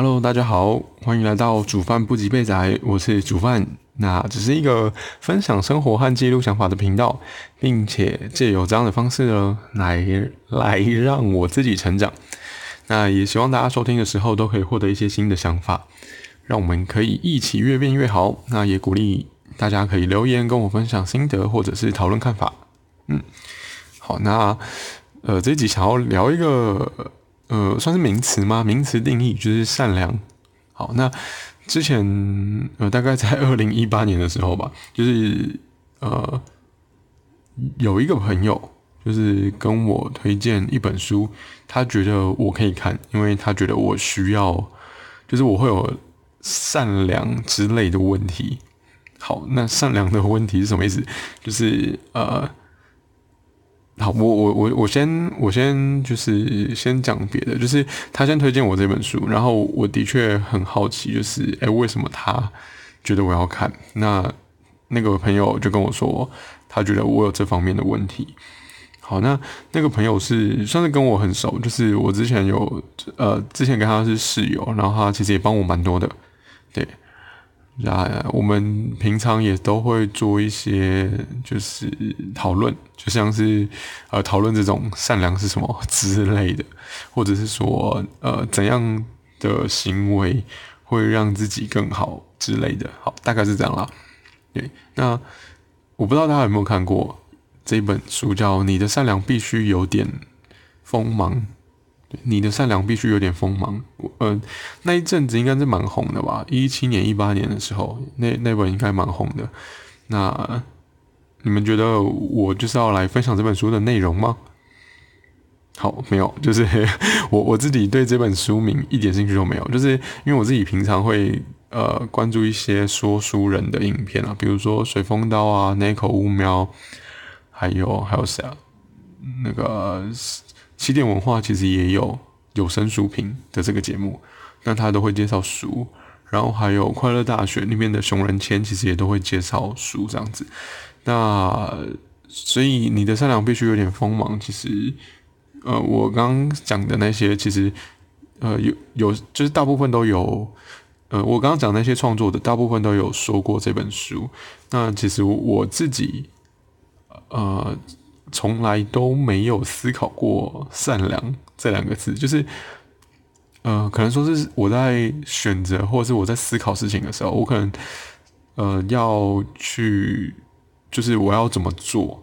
Hello，大家好，欢迎来到煮饭不及备仔，我是煮饭。那只是一个分享生活和记录想法的频道，并且借由这样的方式呢，来来让我自己成长。那也希望大家收听的时候都可以获得一些新的想法，让我们可以一起越变越好。那也鼓励大家可以留言跟我分享心得或者是讨论看法。嗯，好，那呃这一集想要聊一个呃算是名词吗？名词定义就是善良。好，那。之前呃，大概在 二零一八年的时候吧，就是呃，有一个朋友就是跟我推荐一本书，他觉得我可以看，因为他觉得我需要，就是我会有善良之类的问题。好，那善良的问题是什么意思？就是呃。好，我我我我先我先就是先讲别的，就是他先推荐我这本书，然后我的确很好奇，就是哎，为什么他觉得我要看？那那个朋友就跟我说，他觉得我有这方面的问题。好，那那个朋友是算是跟我很熟，就是我之前有呃之前跟他是室友，然后他其实也帮我蛮多的，对。那，我们平常也都会做一些，就是讨论，就像是呃讨论这种善良是什么之类的，或者是说呃怎样的行为会让自己更好之类的。好，大概是这样啦。对，那我不知道大家有没有看过这本书，叫《你的善良必须有点锋芒》。你的善良必须有点锋芒。嗯，那一阵子应该是蛮红的吧？一七年、一八年的时候，那那本应该蛮红的。那你们觉得我就是要来分享这本书的内容吗？好，没有，就是 我我自己对这本书名一点兴趣都没有，就是因为我自己平常会呃关注一些说书人的影片啊，比如说水风刀啊、那口乌喵，还有还有谁啊？那个。起点文化其实也有有声书评的这个节目，那他都会介绍书，然后还有快乐大学里面的熊仁谦其实也都会介绍书这样子。那所以你的善良必须有点锋芒。其实，呃，我刚刚讲的那些，其实呃有有就是大部分都有，呃，我刚刚讲那些创作的大部分都有说过这本书。那其实我自己，呃。从来都没有思考过“善良”这两个字，就是，呃，可能说是我在选择或者是我在思考事情的时候，我可能，呃，要去，就是我要怎么做？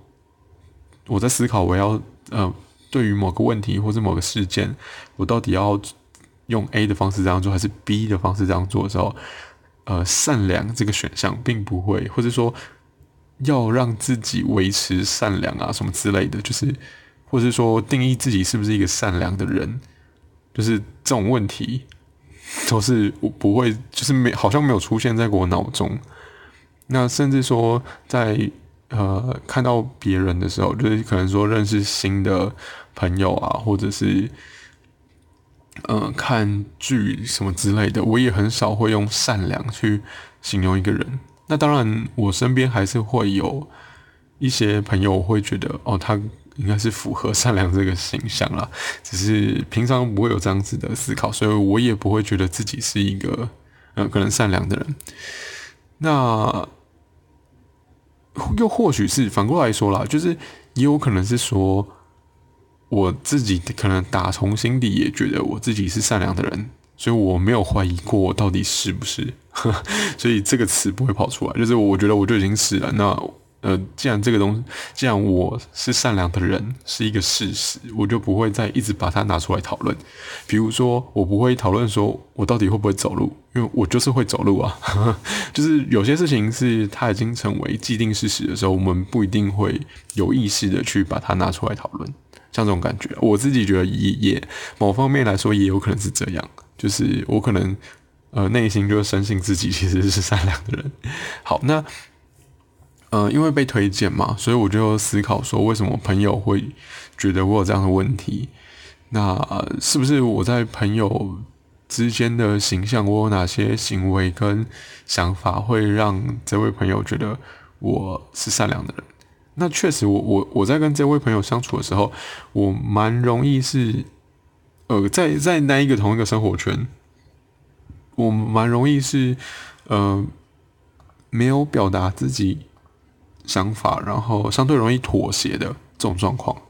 我在思考我要，呃，对于某个问题或者某个事件，我到底要用 A 的方式这样做，还是 B 的方式这样做的时候，呃，善良这个选项并不会，或者说。要让自己维持善良啊，什么之类的，就是，或是说定义自己是不是一个善良的人，就是这种问题，都是我不会，就是没好像没有出现在我脑中。那甚至说，在呃看到别人的时候，就是可能说认识新的朋友啊，或者是呃看剧什么之类的，我也很少会用善良去形容一个人。那当然，我身边还是会有一些朋友会觉得，哦，他应该是符合善良这个形象啦。只是平常不会有这样子的思考，所以我也不会觉得自己是一个，嗯，可能善良的人。那又或许是反过来说啦，就是也有可能是说，我自己可能打从心底也觉得我自己是善良的人。所以我没有怀疑过我到底是不是，所以这个词不会跑出来。就是我觉得我就已经死了。那呃，既然这个东西，既然我是善良的人是一个事实，我就不会再一直把它拿出来讨论。比如说，我不会讨论说我到底会不会走路，因为我就是会走路啊。就是有些事情是它已经成为既定事实的时候，我们不一定会有意识的去把它拿出来讨论。像这种感觉，我自己觉得也也某方面来说也有可能是这样。就是我可能，呃，内心就深信自己其实是善良的人。好，那，呃，因为被推荐嘛，所以我就思考说，为什么朋友会觉得我有这样的问题？那是不是我在朋友之间的形象，我有哪些行为跟想法会让这位朋友觉得我是善良的人？那确实，我我我在跟这位朋友相处的时候，我蛮容易是。呃，在在那一个同一个生活圈，我蛮容易是呃没有表达自己想法，然后相对容易妥协的这种状况。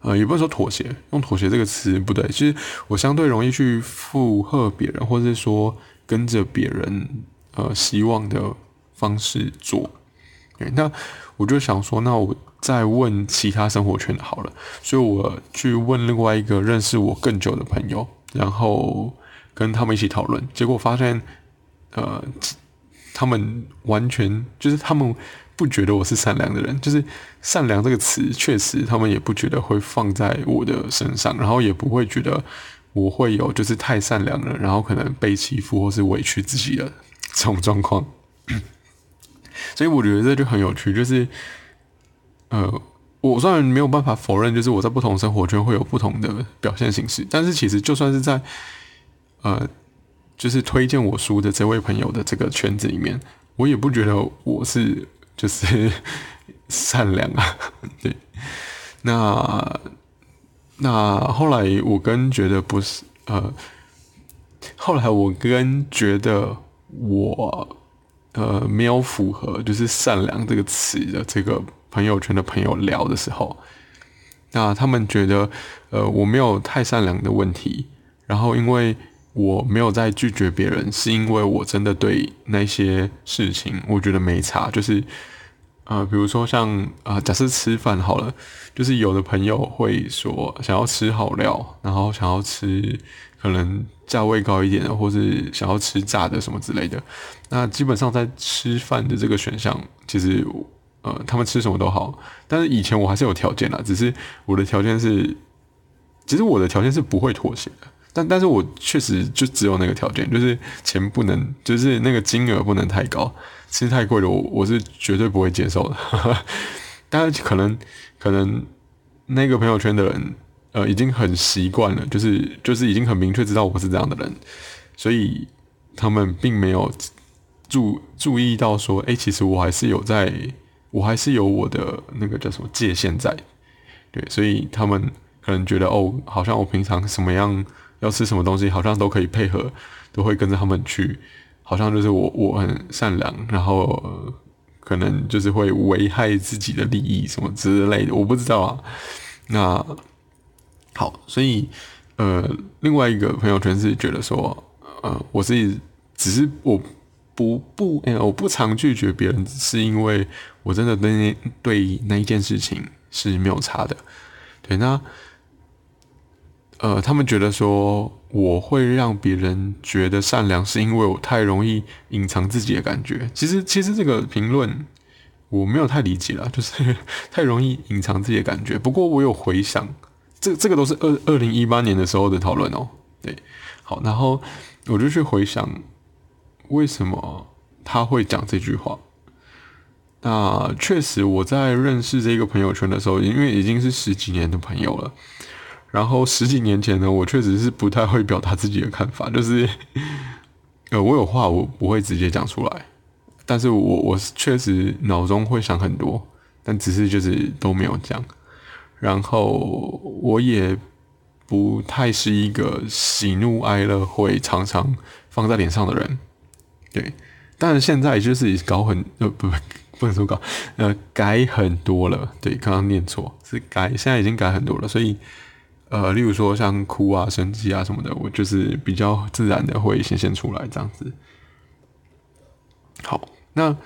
呃，也不是说妥协，用妥协这个词不对。其实我相对容易去附和别人，或者是说跟着别人呃希望的方式做。那我就想说，那我再问其他生活圈的好了。所以我去问另外一个认识我更久的朋友，然后跟他们一起讨论，结果发现，呃，他们完全就是他们。不觉得我是善良的人，就是“善良”这个词，确实他们也不觉得会放在我的身上，然后也不会觉得我会有就是太善良了，然后可能被欺负或是委屈自己的这种状况。所以我觉得这就很有趣，就是呃，我虽然没有办法否认，就是我在不同生活圈会有不同的表现形式，但是其实就算是在呃，就是推荐我书的这位朋友的这个圈子里面，我也不觉得我是。就是 善良啊，对。那那后来我跟觉得不是呃，后来我跟觉得我呃没有符合就是善良这个词的这个朋友圈的朋友聊的时候，那他们觉得呃我没有太善良的问题，然后因为我没有在拒绝别人，是因为我真的对那些事情我觉得没差，就是。呃，比如说像啊，假设吃饭好了，就是有的朋友会说想要吃好料，然后想要吃可能价位高一点的，或是想要吃炸的什么之类的。那基本上在吃饭的这个选项，其实呃，他们吃什么都好。但是以前我还是有条件啦，只是我的条件是，其实我的条件是不会妥协的。但但是我确实就只有那个条件，就是钱不能，就是那个金额不能太高。吃太贵了，我我是绝对不会接受的。但是可能可能那个朋友圈的人，呃，已经很习惯了，就是就是已经很明确知道我是这样的人，所以他们并没有注注意到说，哎，其实我还是有在，我还是有我的那个叫什么界限在。对，所以他们可能觉得，哦，好像我平常什么样要吃什么东西，好像都可以配合，都会跟着他们去。好像就是我我很善良，然后可能就是会危害自己的利益什么之类的，我不知道啊。那好，所以呃，另外一个朋友圈是觉得说，呃，我是只是我不不哎，我不常拒绝别人，是因为我真的对对那一件事情是没有差的。对，那呃，他们觉得说。我会让别人觉得善良，是因为我太容易隐藏自己的感觉。其实，其实这个评论我没有太理解了，就是太容易隐藏自己的感觉。不过我有回想，这这个都是二二零一八年的时候的讨论哦。对，好，然后我就去回想为什么他会讲这句话。那确实，我在认识这个朋友圈的时候，因为已经是十几年的朋友了。然后十几年前呢，我确实是不太会表达自己的看法，就是，呃，我有话我不会直接讲出来，但是我我确实脑中会想很多，但只是就是都没有讲。然后我也不太是一个喜怒哀乐会常常放在脸上的人，对。但是现在就是搞很呃不不能说搞呃改很多了，对，刚刚念错是改，现在已经改很多了，所以。呃，例如说像哭啊、生气啊什么的，我就是比较自然的会显现出来这样子。好，那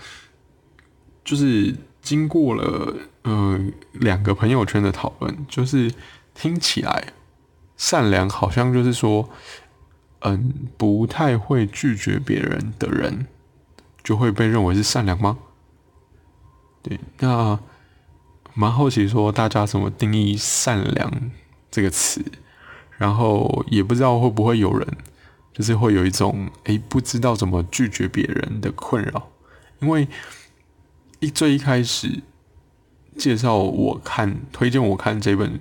就是经过了呃两个朋友圈的讨论，就是听起来善良好像就是说，嗯，不太会拒绝别人的人就会被认为是善良吗？对，那蛮好奇说大家怎么定义善良？这个词，然后也不知道会不会有人，就是会有一种诶不知道怎么拒绝别人的困扰，因为一最一开始介绍我看推荐我看这本《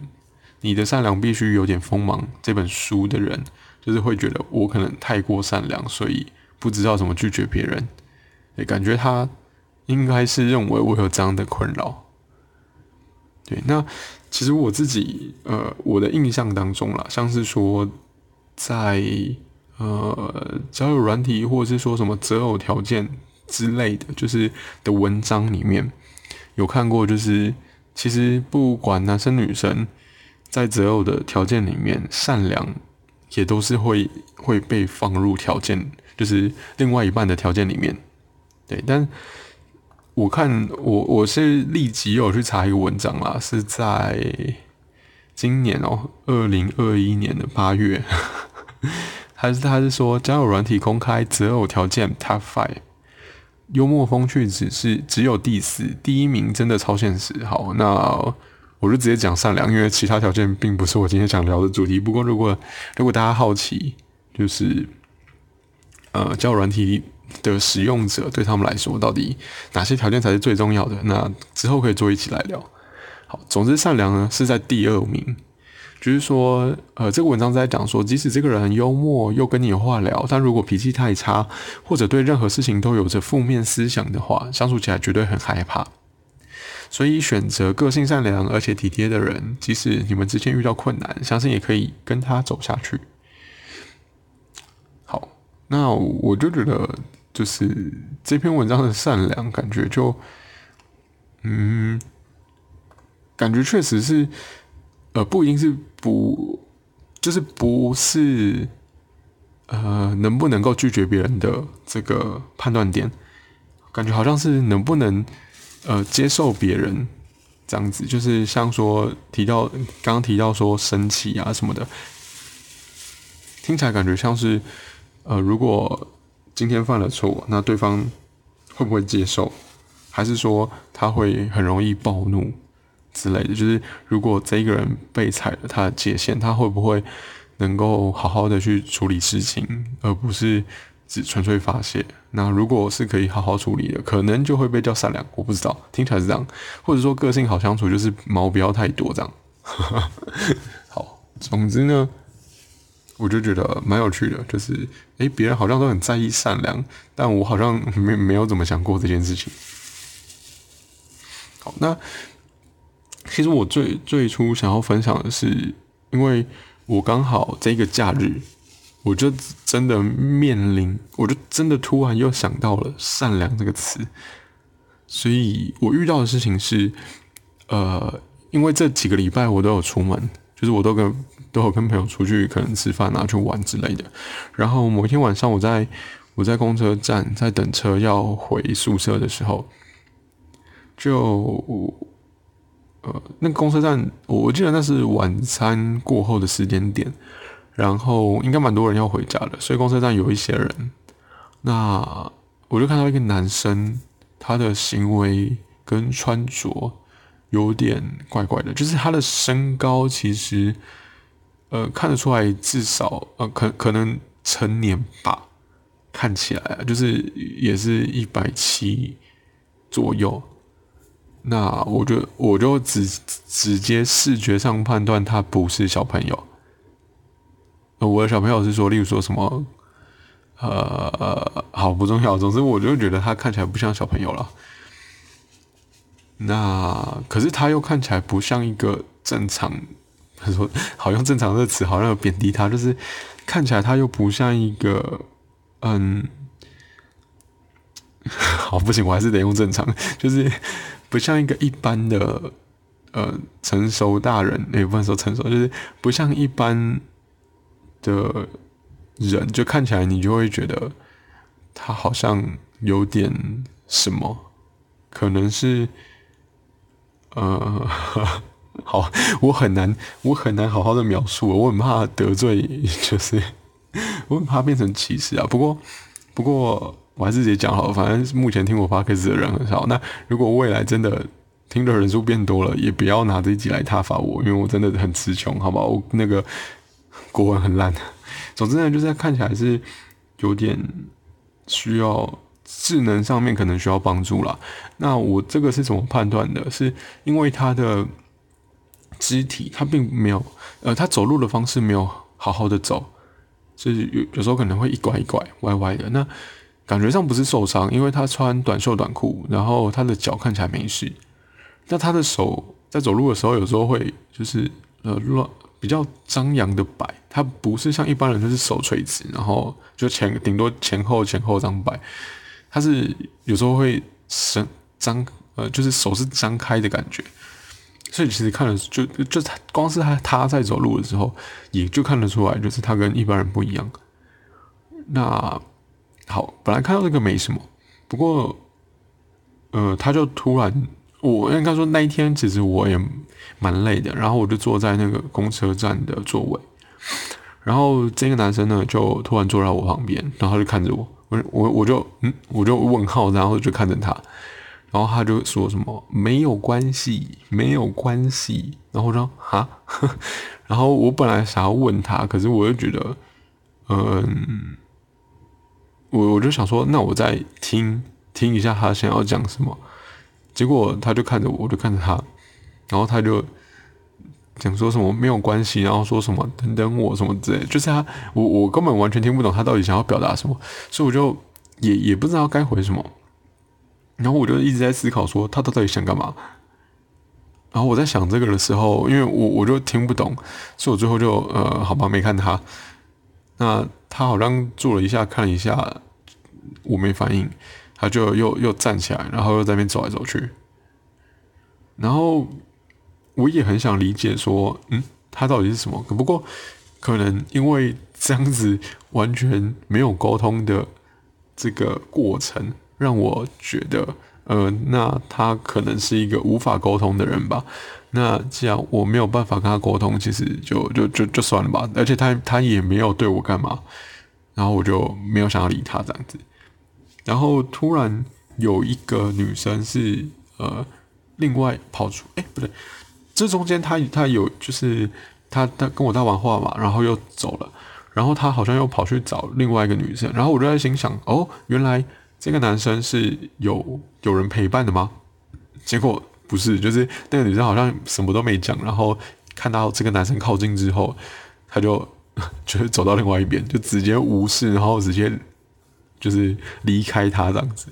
你的善良必须有点锋芒》这本书的人，就是会觉得我可能太过善良，所以不知道怎么拒绝别人，诶感觉他应该是认为我有这样的困扰，对，那。其实我自己，呃，我的印象当中啦，像是说，在呃交友软体或者是说什么择偶条件之类的，就是的文章里面有看过，就是其实不管男生女生，在择偶的条件里面，善良也都是会会被放入条件，就是另外一半的条件里面。对，但我看我我是立即有去查一个文章啦，是在。今年哦，二零二一年的八月，还是他是说交友软体公开择偶条件 Top Five，幽默风趣只是只有第四，第一名真的超现实。好，那我就直接讲善良，因为其他条件并不是我今天想聊的主题。不过如果如果大家好奇，就是呃交友软体的使用者对他们来说，到底哪些条件才是最重要的？那之后可以做一起来聊。好总之，善良呢是在第二名，就是说，呃，这个文章在讲说，即使这个人很幽默又跟你有话聊，但如果脾气太差，或者对任何事情都有着负面思想的话，相处起来绝对很害怕。所以，选择个性善良而且体贴的人，即使你们之间遇到困难，相信也可以跟他走下去。好，那我就觉得，就是这篇文章的善良，感觉就，嗯。感觉确实是，呃，不一定是不，就是不是，呃，能不能够拒绝别人的这个判断点，感觉好像是能不能，呃，接受别人这样子，就是像说提到刚刚提到说生气啊什么的，听起来感觉像是，呃，如果今天犯了错，那对方会不会接受，还是说他会很容易暴怒？之类的，就是如果这一个人被踩了他的界限，他会不会能够好好的去处理事情，而不是只纯粹发泄？那如果是可以好好处理的，可能就会被叫善良。我不知道，听起来是这样，或者说个性好相处，就是毛不要太多这样。好，总之呢，我就觉得蛮有趣的，就是诶，别人好像都很在意善良，但我好像 没没有怎么想过这件事情。好，那。其实我最最初想要分享的是，因为我刚好这个假日，我就真的面临，我就真的突然又想到了“善良”这个词，所以我遇到的事情是，呃，因为这几个礼拜我都有出门，就是我都跟都有跟朋友出去，可能吃饭啊、去玩之类的。然后某一天晚上，我在我在公车站在等车要回宿舍的时候，就。呃，那个公车站，我记得那是晚餐过后的时间点，然后应该蛮多人要回家的，所以公车站有一些人。那我就看到一个男生，他的行为跟穿着有点怪怪的，就是他的身高其实，呃，看得出来至少呃，可可能成年吧，看起来就是也是一百七左右。那我就我就直直接视觉上判断他不是小朋友。我的小朋友是说，例如说什么，呃，好不重要。总之，我就觉得他看起来不像小朋友了。那可是他又看起来不像一个正常，他说好像正常的词好像贬低他，就是看起来他又不像一个，嗯，好不行，我还是得用正常，就是。不像一个一般的呃成熟大人，也不能说成熟，就是不像一般的人，就看起来你就会觉得他好像有点什么，可能是呃，好，我很难，我很难好好的描述，我很怕得罪，就是我很怕变成歧视啊。不过，不过。我还是直接讲好了，反正目前听我 podcast 的人很少。那如果未来真的听的人数变多了，也不要拿这一集来挞伐我，因为我真的很词穷，好吧？我那个国文很烂。总之呢，就是看起来是有点需要智能上面可能需要帮助了。那我这个是怎么判断的？是因为他的肢体，他并没有，呃，他走路的方式没有好好的走，就是有有时候可能会一拐一拐、歪歪的。那感觉上不是受伤，因为他穿短袖短裤，然后他的脚看起来没事。那他的手在走路的时候，有时候会就是呃乱比较张扬的摆，他不是像一般人就是手垂直，然后就前顶多前后前后这样摆，他是有时候会伸张呃，就是手是张开的感觉，所以其实看了就就他光是他他在走路的时候，也就看得出来，就是他跟一般人不一样。那好，本来看到这个没什么，不过呃，他就突然。我应该说那一天其实我也蛮累的，然后我就坐在那个公车站的座位，然后这个男生呢就突然坐在我旁边，然后就看着我，我我我就嗯我就问号，然后就看着他，然后他就说什么没有关系，没有关系，然后我说哈，然后我本来想要问他，可是我又觉得，嗯，我我就想说，那我再听听一下他想要讲什么。结果他就看着我，我就看着他，然后他就讲说什么没有关系，然后说什么等等我什么之类，就是他我我根本完全听不懂他到底想要表达什么，所以我就也也不知道该回什么，然后我就一直在思考说他到底想干嘛，然后我在想这个的时候，因为我我就听不懂，所以我最后就呃好吧没看他，那他好像坐了一下看了一下，我没反应。他就又又站起来，然后又在那边走来走去。然后我也很想理解说，嗯，他到底是什么？不过可能因为这样子完全没有沟通的这个过程，让我觉得，呃，那他可能是一个无法沟通的人吧。那既然我没有办法跟他沟通，其实就就就就算了吧。而且他他也没有对我干嘛，然后我就没有想要理他这样子。然后突然有一个女生是呃，另外跑出，哎，不对，这中间他他有就是他他跟我搭完话嘛，然后又走了，然后他好像又跑去找另外一个女生，然后我就在心想，哦，原来这个男生是有有人陪伴的吗？结果不是，就是那个女生好像什么都没讲，然后看到这个男生靠近之后，她就 就是走到另外一边，就直接无视，然后直接。就是离开他这样子，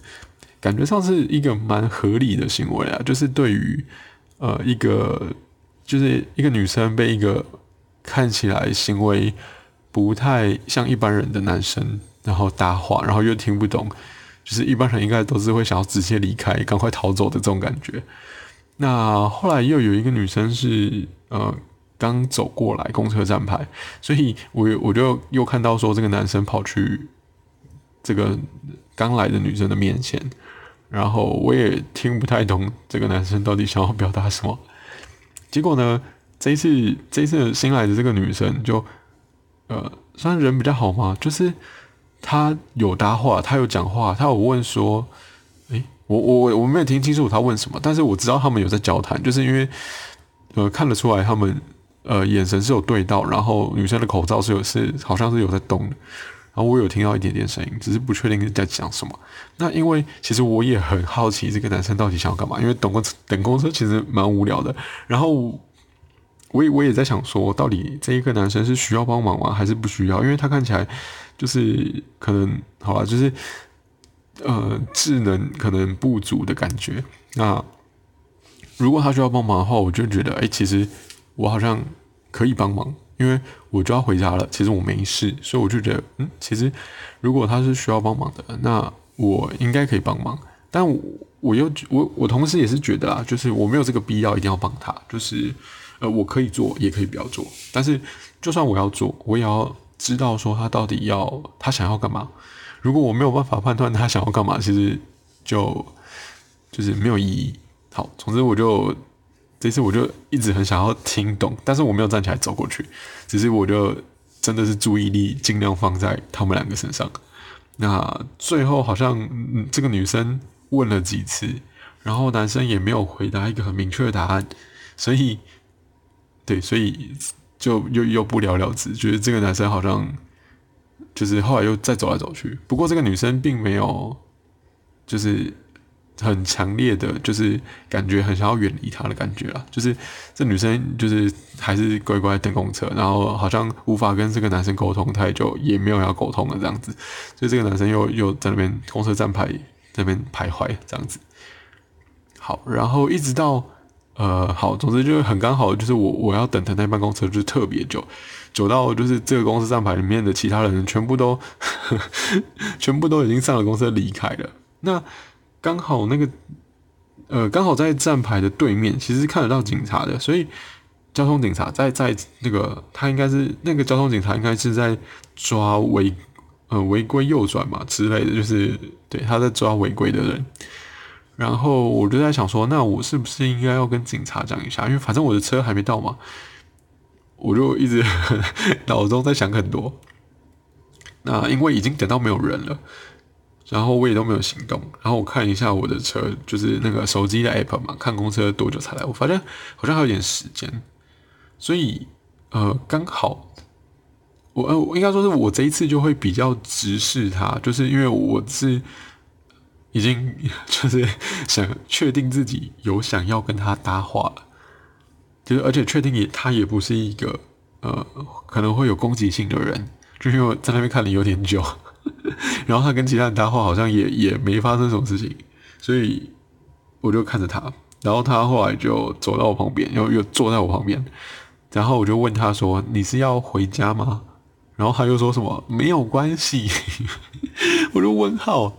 感觉上是一个蛮合理的行为啊。就是对于呃一个就是一个女生被一个看起来行为不太像一般人的男生，然后搭话，然后又听不懂，就是一般人应该都是会想要直接离开，赶快逃走的这种感觉。那后来又有一个女生是呃刚走过来公车站牌，所以我我就又看到说这个男生跑去。这个刚来的女生的面前，然后我也听不太懂这个男生到底想要表达什么。结果呢，这一次这一次新来的这个女生就，呃，算人比较好嘛，就是他有搭话，他有讲话，他有问说，诶，我我我没有听清楚他问什么，但是我知道他们有在交谈，就是因为呃看得出来他们呃眼神是有对到，然后女生的口罩是有是好像是有在动的。然后我有听到一点点声音，只是不确定在讲什么。那因为其实我也很好奇这个男生到底想要干嘛，因为等公等公车其实蛮无聊的。然后我也我也在想说，到底这一个男生是需要帮忙吗，还是不需要？因为他看起来就是可能好吧，就是呃智能可能不足的感觉。那如果他需要帮忙的话，我就觉得哎，其实我好像可以帮忙。因为我就要回家了，其实我没事，所以我就觉得，嗯，其实如果他是需要帮忙的，那我应该可以帮忙。但我我又我我同时也是觉得啊，就是我没有这个必要一定要帮他，就是呃，我可以做，也可以不要做。但是就算我要做，我也要知道说他到底要他想要干嘛。如果我没有办法判断他想要干嘛，其实就就是没有意义。好，总之我就。这次我就一直很想要听懂，但是我没有站起来走过去，只是我就真的是注意力尽量放在他们两个身上。那最后好像这个女生问了几次，然后男生也没有回答一个很明确的答案，所以对，所以就又又不了了之，觉得这个男生好像就是后来又再走来走去。不过这个女生并没有就是。很强烈的，就是感觉很想要远离他的感觉了。就是这女生就是还是乖乖等公车，然后好像无法跟这个男生沟通，他也就也没有要沟通了这样子。所以这个男生又又在那边公车站牌那边徘徊这样子。好，然后一直到呃，好，总之就是很刚好，就是我我要等的那班公车就是特别久，久到就是这个公司站牌里面的其他人全部都 全部都已经上了公车离开了。那刚好那个呃，刚好在站牌的对面，其实看得到警察的，所以交通警察在在那个他应该是那个交通警察应该是在抓违呃违规右转嘛之类的，就是对他在抓违规的人。然后我就在想说，那我是不是应该要跟警察讲一下？因为反正我的车还没到嘛，我就一直 脑中在想很多。那因为已经等到没有人了，然后我也都没有行动。然后我看一下我的车，就是那个手机的 app 嘛，看公车多久才来。我发现好像还有点时间，所以呃，刚好我呃，应该说是我这一次就会比较直视他，就是因为我是。已经 就是想确定自己有想要跟他搭话了，就是而且确定也他也不是一个呃可能会有攻击性的人，就因为我在那边看了有点久，然后他跟其他人搭话好像也也没发生什么事情，所以我就看着他，然后他后来就走到我旁边，又又坐在我旁边，然后我就问他说：“你是要回家吗？”然后他又说什么“没有关系”，我就问号。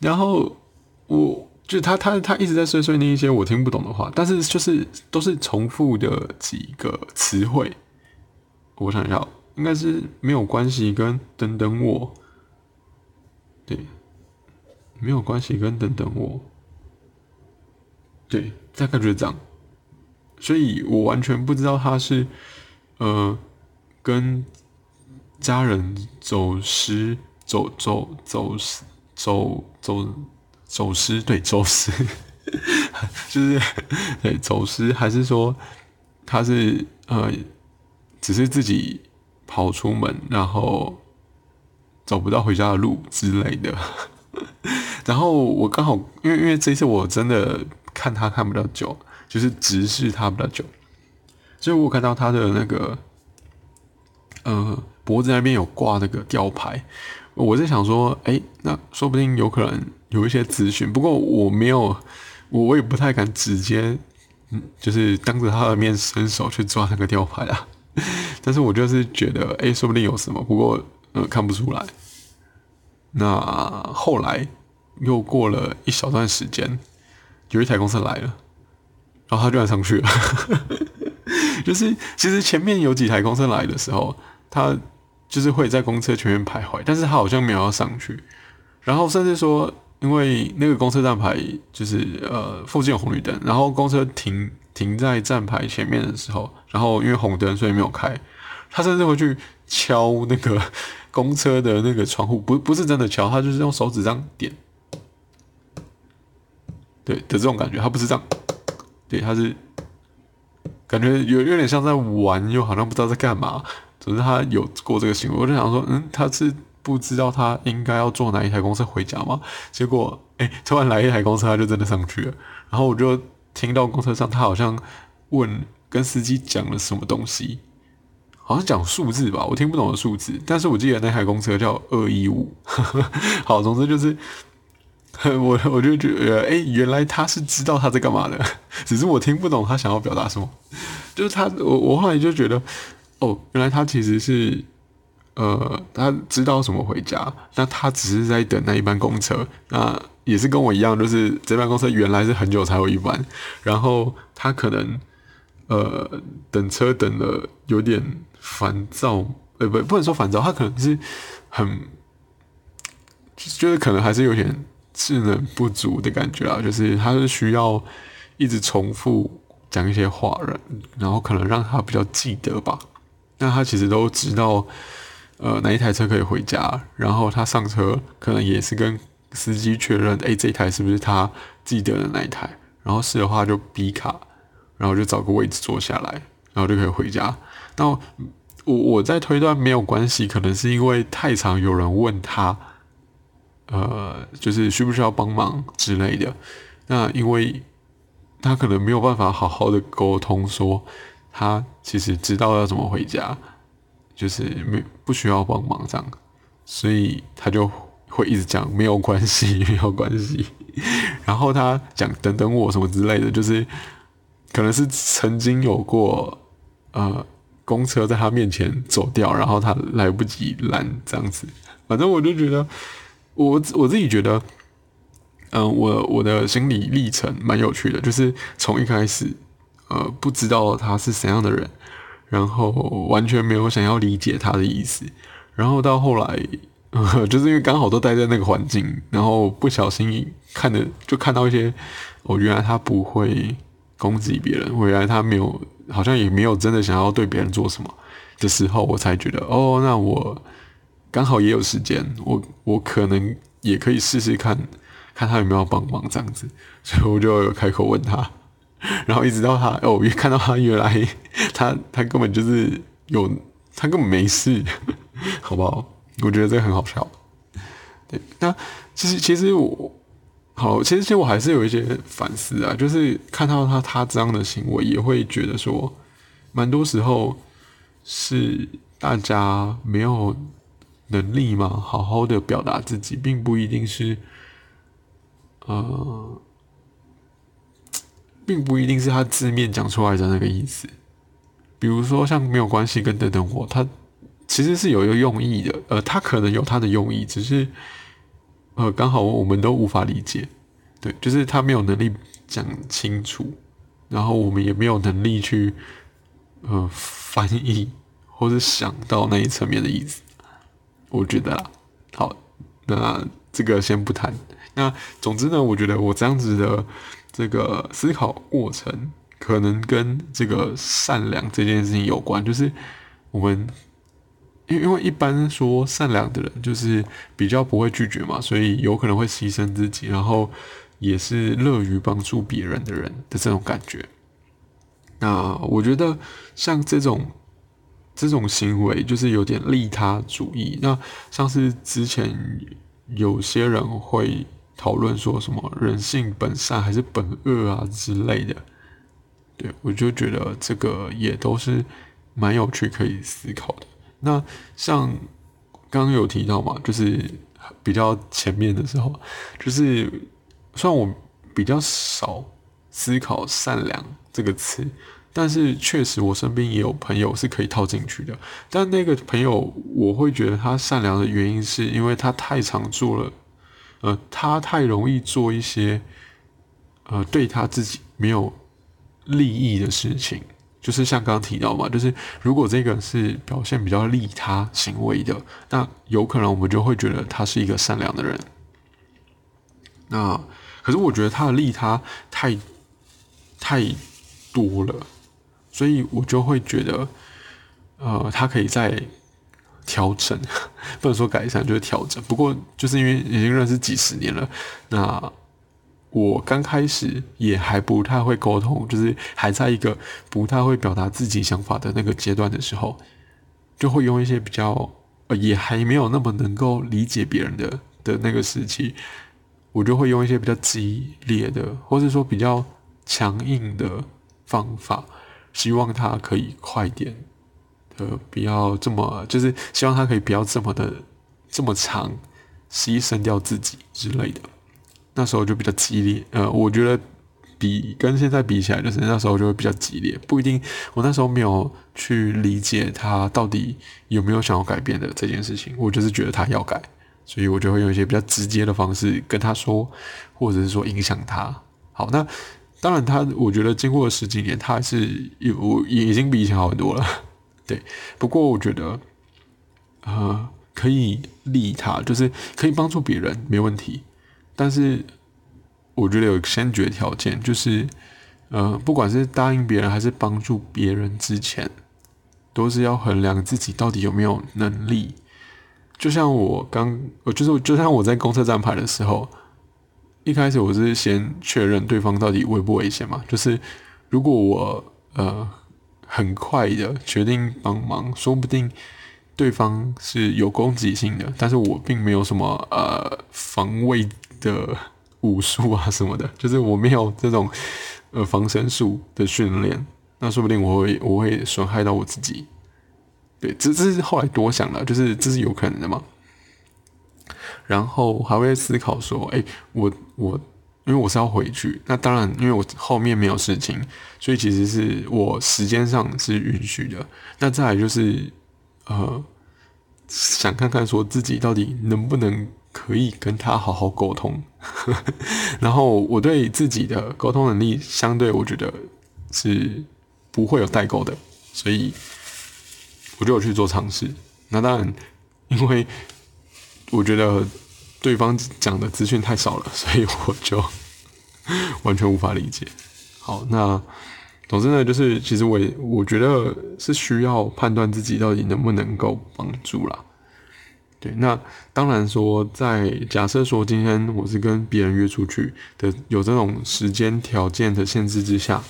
然后我就他他他一直在碎碎念一些我听不懂的话，但是就是都是重复的几个词汇。我想一下，应该是没有关系跟等等我，对，没有关系跟等等我，对，大概就是这样。所以我完全不知道他是呃跟家人走失走走走失。走走走失，对，走失，就是对走失，还是说他是呃，只是自己跑出门，然后找不到回家的路之类的。然后我刚好，因为因为这次我真的看他看不到久，就是直视他不到久，所以我看到他的那个呃脖子那边有挂那个吊牌。我在想说，哎，那说不定有可能有一些资讯，不过我没有，我我也不太敢直接，嗯，就是当着他的面伸手去抓那个吊牌啊。但是我就是觉得，哎，说不定有什么，不过呃看不出来。那后来又过了一小段时间，有一台公车来了，然后他居然上去了。就是其实前面有几台公车来的时候，他。就是会在公车前面徘徊，但是他好像没有要上去，然后甚至说，因为那个公车站牌就是呃附近有红绿灯，然后公车停停在站牌前面的时候，然后因为红灯所以没有开，他甚至会去敲那个公车的那个窗户，不不是真的敲，他就是用手指这样点，对的这种感觉，他不是这样，对，他是感觉有有点像在玩，又好像不知道在干嘛。可是他有过这个行为，我就想说，嗯，他是不知道他应该要坐哪一台公车回家吗？结果，哎，突然来一台公车，他就真的上去了。然后我就听到公车上他好像问跟司机讲了什么东西，好像讲数字吧，我听不懂的数字。但是我记得那台公车叫二一五。好，总之就是，我我就觉得，哎，原来他是知道他在干嘛的，只是我听不懂他想要表达什么。就是他，我我后来就觉得。哦，原来他其实是，呃，他知道什么回家，那他只是在等那一班公车，那也是跟我一样，就是这班公车原来是很久才有一班，然后他可能，呃，等车等的有点烦躁，呃，不，不能说烦躁，他可能是很，就是可能还是有点智能不足的感觉啊，就是他是需要一直重复讲一些话，然然后可能让他比较记得吧。那他其实都知道，呃，哪一台车可以回家，然后他上车可能也是跟司机确认，哎，这台是不是他记得的那一台？然后是的话就逼卡，然后就找个位置坐下来，然后就可以回家。那我我在推断没有关系，可能是因为太常有人问他，呃，就是需不需要帮忙之类的。那因为他可能没有办法好好的沟通说。他其实知道要怎么回家，就是没不需要帮忙这样，所以他就会一直讲没有关系，没有关系。然后他讲等等我什么之类的，就是可能是曾经有过呃公车在他面前走掉，然后他来不及拦这样子。反正我就觉得，我我自己觉得，嗯，我我的心理历程蛮有趣的，就是从一开始呃不知道他是怎样的人，然后完全没有想要理解他的意思，然后到后来。就是因为刚好都待在那个环境，然后不小心看的就看到一些，哦，原来他不会攻击别人，原来他没有，好像也没有真的想要对别人做什么的时候，我才觉得，哦，那我刚好也有时间，我我可能也可以试试看看他有没有帮忙这样子，所以我就开口问他，然后一直到他，哦，看到他原来他他根本就是有，他根本没事，好不好？我觉得这个很好笑，对。那其实其实我好，其实其实我还是有一些反思啊，就是看到他他这样的行为，也会觉得说，蛮多时候是大家没有能力嘛，好好的表达自己，并不一定是，呃，并不一定是他字面讲出来的那个意思。比如说像没有关系跟等等我他。其实是有一个用意的，呃，他可能有他的用意，只是，呃，刚好我们都无法理解，对，就是他没有能力讲清楚，然后我们也没有能力去，呃，翻译或是想到那一层面的意思，我觉得啦，好，那这个先不谈，那总之呢，我觉得我这样子的这个思考过程，可能跟这个善良这件事情有关，就是我们。因因为一般说善良的人就是比较不会拒绝嘛，所以有可能会牺牲自己，然后也是乐于帮助别人的人的这种感觉。那我觉得像这种这种行为就是有点利他主义。那像是之前有些人会讨论说什么人性本善还是本恶啊之类的，对我就觉得这个也都是蛮有趣可以思考的。那像刚刚有提到嘛，就是比较前面的时候，就是虽然我比较少思考“善良”这个词，但是确实我身边也有朋友是可以套进去的。但那个朋友，我会觉得他善良的原因，是因为他太常做了，呃，他太容易做一些，呃，对他自己没有利益的事情。就是像刚刚提到嘛，就是如果这个是表现比较利他行为的，那有可能我们就会觉得他是一个善良的人。那可是我觉得他的利他太太多了，所以我就会觉得，呃，他可以在调整，不能说改善，就是调整。不过就是因为已经认识几十年了，那。我刚开始也还不太会沟通，就是还在一个不太会表达自己想法的那个阶段的时候，就会用一些比较呃，也还没有那么能够理解别人的的那个时期，我就会用一些比较激烈的，或者说比较强硬的方法，希望他可以快点，呃，不要这么，就是希望他可以不要这么的这么长，牺牲掉自己之类的。那时候就比较激烈，呃，我觉得比跟现在比起来，就是那时候就会比较激烈。不一定，我那时候没有去理解他到底有没有想要改变的这件事情，我就是觉得他要改，所以我就会用一些比较直接的方式跟他说，或者是说影响他。好，那当然他，我觉得经过了十几年，他还是有已经比以前好很多了。对，不过我觉得，呃，可以利他，就是可以帮助别人，没问题。但是，我觉得有先决条件，就是，呃，不管是答应别人还是帮助别人之前，都是要衡量自己到底有没有能力。就像我刚，我就是就像我在公车站牌的时候，一开始我是先确认对方到底危不危险嘛。就是如果我呃很快的决定帮忙，说不定对方是有攻击性的，但是我并没有什么呃防卫。的武术啊什么的，就是我没有这种呃防身术的训练，那说不定我会我会损害到我自己。对，这这是后来多想了，就是这是有可能的嘛。然后还会思考说，哎，我我因为我是要回去，那当然，因为我后面没有事情，所以其实是我时间上是允许的。那再来就是，呃，想看看说自己到底能不能可以跟他好好沟通，然后我对自己的沟通能力相对我觉得是不会有代沟的，所以我就有去做尝试。那当然，因为我觉得。对方讲的资讯太少了，所以我就 完全无法理解。好，那总之呢，就是其实我也我觉得是需要判断自己到底能不能够帮助啦。对，那当然说，在假设说今天我是跟别人约出去的，有这种时间条件的限制之下，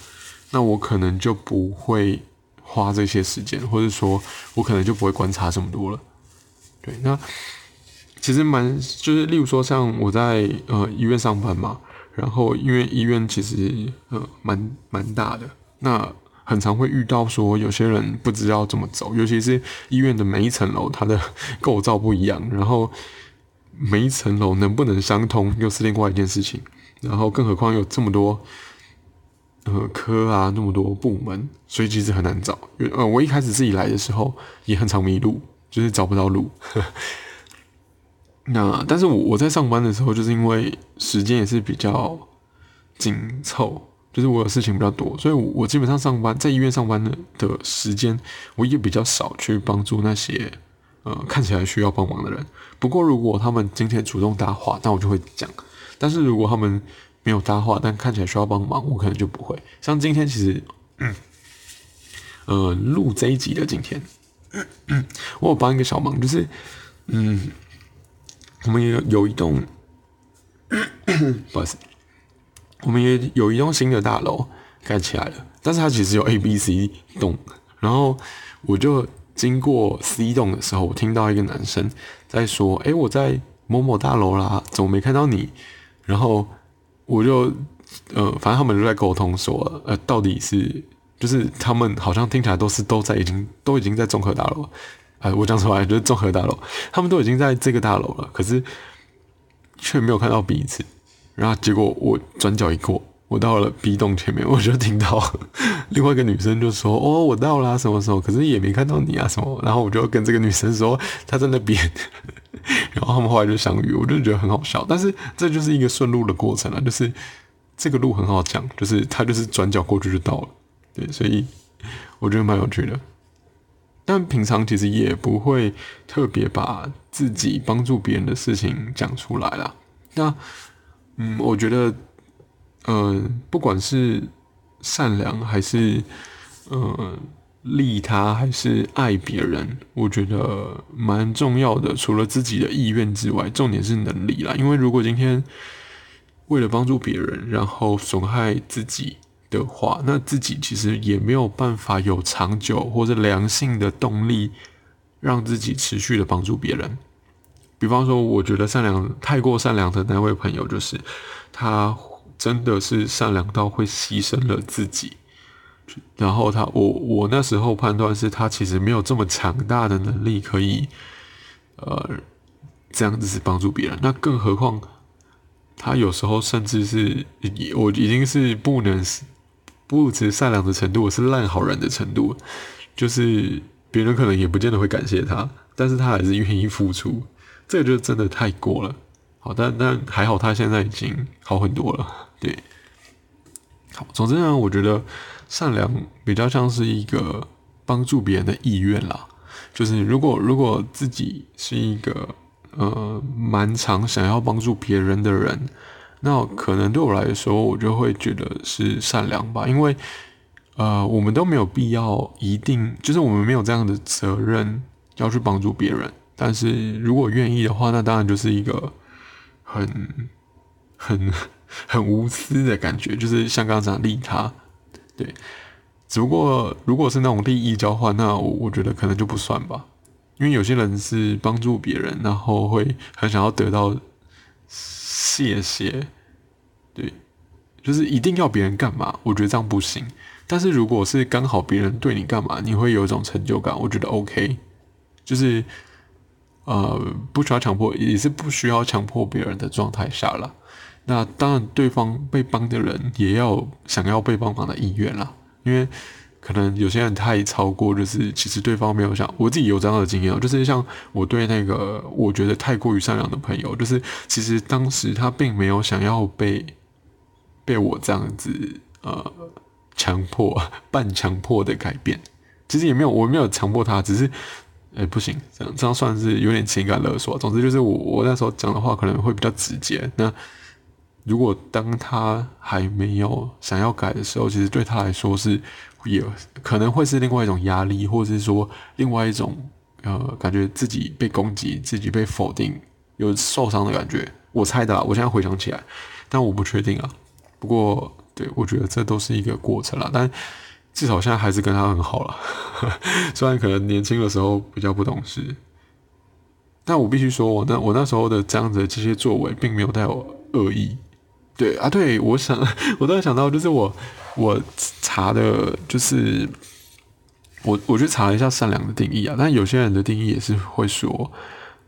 那我可能就不会花这些时间，或者说我可能就不会观察这么多了。对，那。其实蛮就是，例如说像我在呃医院上班嘛，然后因为医院其实呃蛮蛮大的，那很常会遇到说有些人不知道怎么走，尤其是医院的每一层楼它的构造不一样，然后每一层楼能不能相通又是另外一件事情，然后更何况有这么多呃科啊那么多部门，所以其实很难找。呃，我一开始自己来的时候也很常迷路，就是找不到路。那但是我我在上班的时候，就是因为时间也是比较紧凑，就是我有事情比较多，所以我基本上上班在医院上班的的时间，我也比较少去帮助那些呃看起来需要帮忙的人。不过如果他们今天主动搭话，那我就会讲；但是如果他们没有搭话，但看起来需要帮忙，我可能就不会。像今天其实，呃，录这一集的今天，我有帮一个小忙，就是嗯。我们也有一栋，不好意思，我们也有一栋新的大楼盖起来了，但是它其实有 A、B、C 栋。然后我就经过 C 栋的时候，我听到一个男生在说：“哎，我在某某大楼啦，怎么没看到你？”然后我就呃，反正他们就在沟通说：“呃，到底是就是他们好像听起来都是都在已经都已经在综合大楼。”我讲出来就是综合大楼，他们都已经在这个大楼了，可是却没有看到彼此。然后结果我转角一过，我到了 B 栋前面，我就听到 另外一个女生就说：“哦，我到了，什么时候？可是也没看到你啊，什么？”然后我就跟这个女生说：“她在那边。”然后他们后来就相遇，我就觉得很好笑。但是这就是一个顺路的过程啊，就是这个路很好讲，就是他就是转角过去就到了。对，所以我觉得蛮有趣的。但平常其实也不会特别把自己帮助别人的事情讲出来啦。那，嗯，我觉得，嗯，不管是善良还是，嗯，利他还是爱别人，我觉得蛮重要的。除了自己的意愿之外，重点是能力啦。因为如果今天为了帮助别人，然后损害自己。的话，那自己其实也没有办法有长久或者良性的动力，让自己持续的帮助别人。比方说，我觉得善良太过善良的那位朋友，就是他真的是善良到会牺牲了自己。然后他，我我那时候判断是他其实没有这么强大的能力可以，呃，这样子帮助别人。那更何况他有时候甚至是，我已经是不能。不只善良的程度，是烂好人的程度，就是别人可能也不见得会感谢他，但是他还是愿意付出，这就真的太过了。好，但但还好，他现在已经好很多了。对，好，总之呢，我觉得善良比较像是一个帮助别人的意愿啦，就是如果如果自己是一个呃蛮常想要帮助别人的人。那可能对我来说，我就会觉得是善良吧，因为，呃，我们都没有必要一定，就是我们没有这样的责任要去帮助别人。但是如果愿意的话，那当然就是一个很、很、很无私的感觉，就是像刚刚讲利他，对。只不过如果是那种利益交换，那我我觉得可能就不算吧，因为有些人是帮助别人，然后会很想要得到谢谢。对，就是一定要别人干嘛？我觉得这样不行。但是如果是刚好别人对你干嘛，你会有一种成就感，我觉得 OK。就是呃，不需要强迫，也是不需要强迫别人的状态下了。那当然，对方被帮的人也要想要被帮忙的意愿啦，因为可能有些人太超过，就是其实对方没有想，我自己有这样的经验，就是像我对那个我觉得太过于善良的朋友，就是其实当时他并没有想要被被我这样子呃强迫半强迫的改变，其实也没有，我没有强迫他，只是。哎，不行，这样这样算是有点情感勒索。总之就是我我那时候讲的话可能会比较直接。那如果当他还没有想要改的时候，其实对他来说是也可能会是另外一种压力，或者是说另外一种呃感觉自己被攻击、自己被否定、有受伤的感觉。我猜的，我现在回想起来，但我不确定啊。不过对我觉得这都是一个过程了，但。至少现在还是跟他很好了，虽然可能年轻的时候比较不懂事，但我必须说，我那我那时候的这样子的这些作为，并没有带有恶意。对啊，对我想，我突然想到，就是我我查的，就是我我去查了一下善良的定义啊，但有些人的定义也是会说，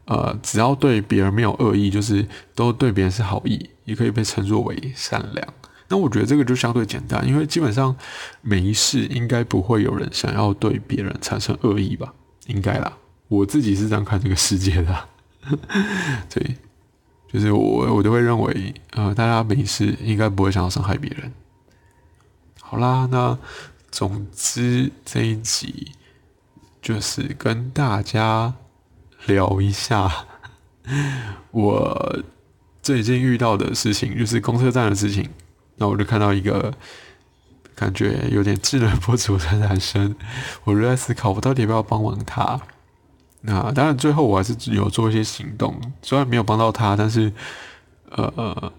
呃，只要对别人没有恶意，就是都对别人是好意，也可以被称作为善良。那我觉得这个就相对简单，因为基本上每一世应该不会有人想要对别人产生恶意吧？应该啦，我自己是这样看这个世界的。对，就是我我都会认为，呃，大家每一世应该不会想要伤害别人。好啦，那总之这一集就是跟大家聊一下我最近遇到的事情，就是公车站的事情。那我就看到一个感觉有点智能不足的男生，我就在思考，我到底要不要帮忙他？那当然，最后我还是有做一些行动，虽然没有帮到他，但是，呃，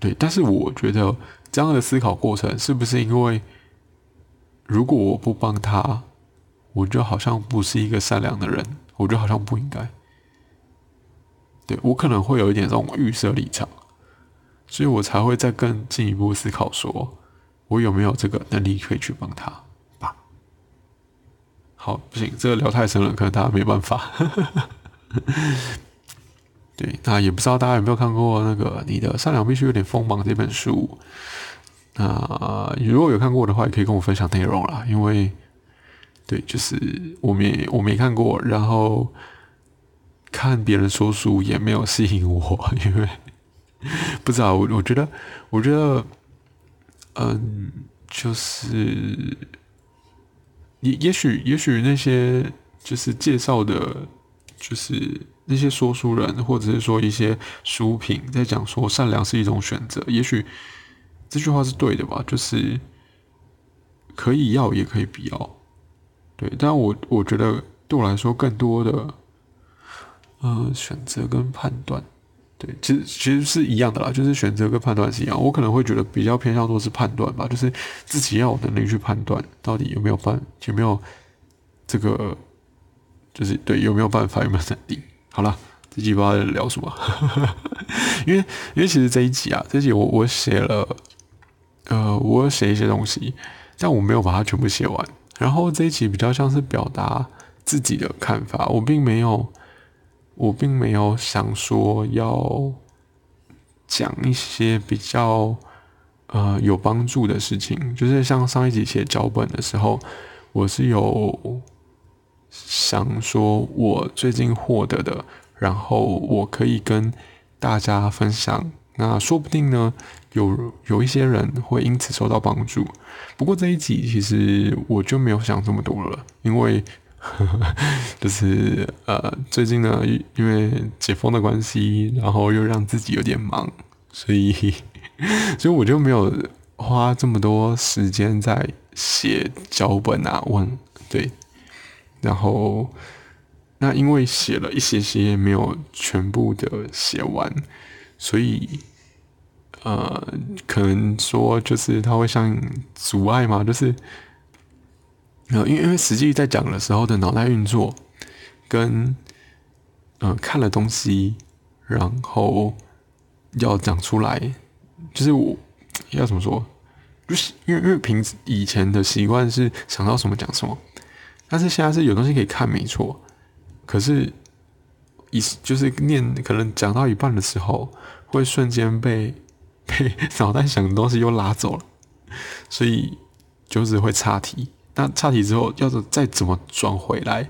对，但是我觉得这样的思考过程，是不是因为如果我不帮他，我就好像不是一个善良的人，我就好像不应该？对我可能会有一点这种预设立场。所以我才会再更进一步思考，说我有没有这个能力可以去帮他吧？好，不行，这个聊太深了，可能大家没办法。对，那也不知道大家有没有看过那个《你的善良必须有点锋芒》这本书？那如果有看过的话，也可以跟我分享内容啦。因为，对，就是我没我没看过，然后看别人说书也没有吸引我，因为。不知道，我我觉得，我觉得，嗯，就是也也许也许那些就是介绍的，就是那些说书人，或者是说一些书评在讲说善良是一种选择，也许这句话是对的吧？就是可以要也可以不要，对，但我我觉得对我来说更多的，呃，选择跟判断。对，其实其实是一样的啦，就是选择跟判断是一样。我可能会觉得比较偏向多是判断吧，就是自己要有能力去判断到底有没有办有没有这个，就是对有没有办法有没有能力。好了，这集不知道在聊什么，因为因为其实这一集啊，这一集我我写了，呃，我写一些东西，但我没有把它全部写完。然后这一集比较像是表达自己的看法，我并没有。我并没有想说要讲一些比较呃有帮助的事情，就是像上一集写脚本的时候，我是有想说我最近获得的，然后我可以跟大家分享，那说不定呢有有一些人会因此受到帮助。不过这一集其实我就没有想这么多了，因为。就是呃，最近呢，因为解封的关系，然后又让自己有点忙，所以，所以我就没有花这么多时间在写脚本啊，问对，然后那因为写了一些些，没有全部的写完，所以呃，可能说就是它会像阻碍嘛，就是。呃，因为因为实际在讲的时候的脑袋运作，跟嗯看了东西，然后要讲出来，就是我要怎么说？就是因为因为平以前的习惯是想到什么讲什么，但是现在是有东西可以看没错，可是一就是念可能讲到一半的时候，会瞬间被被 脑袋想的东西又拉走了，所以就是会岔题。那岔题之后，要是再怎么转回来，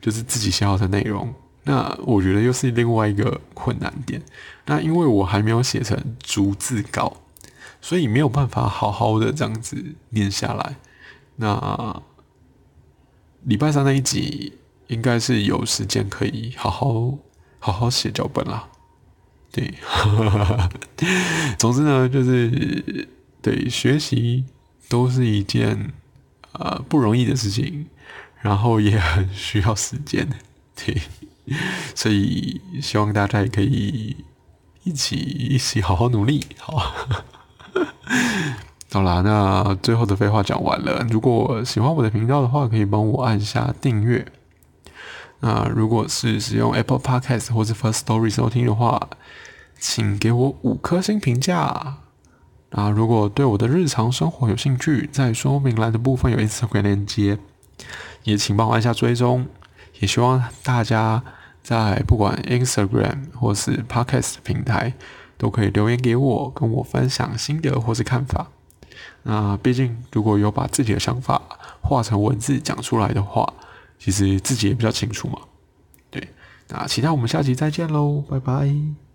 就是自己想要的内容，那我觉得又是另外一个困难点。那因为我还没有写成逐字稿，所以没有办法好好的这样子念下来。那礼拜三那一集应该是有时间可以好好好好写脚本啦。对，总之呢，就是对学习都是一件呃不容易的事情，然后也很需要时间。对，所以希望大家也可以一起一起好好努力。好。好啦，那最后的废话讲完了。如果喜欢我的频道的话，可以帮我按下订阅。那如果是使用 Apple Podcast 或者 First Story 收听的话，请给我五颗星评价。啊如果对我的日常生活有兴趣，在说明栏的部分有 Instagram 链接，也请帮我按下追踪。也希望大家在不管 Instagram 或是 Podcast 平台，都可以留言给我，跟我分享心得或是看法。那毕竟，如果有把自己的想法化成文字讲出来的话，其实自己也比较清楚嘛。对，那其他我们下期再见喽，拜拜。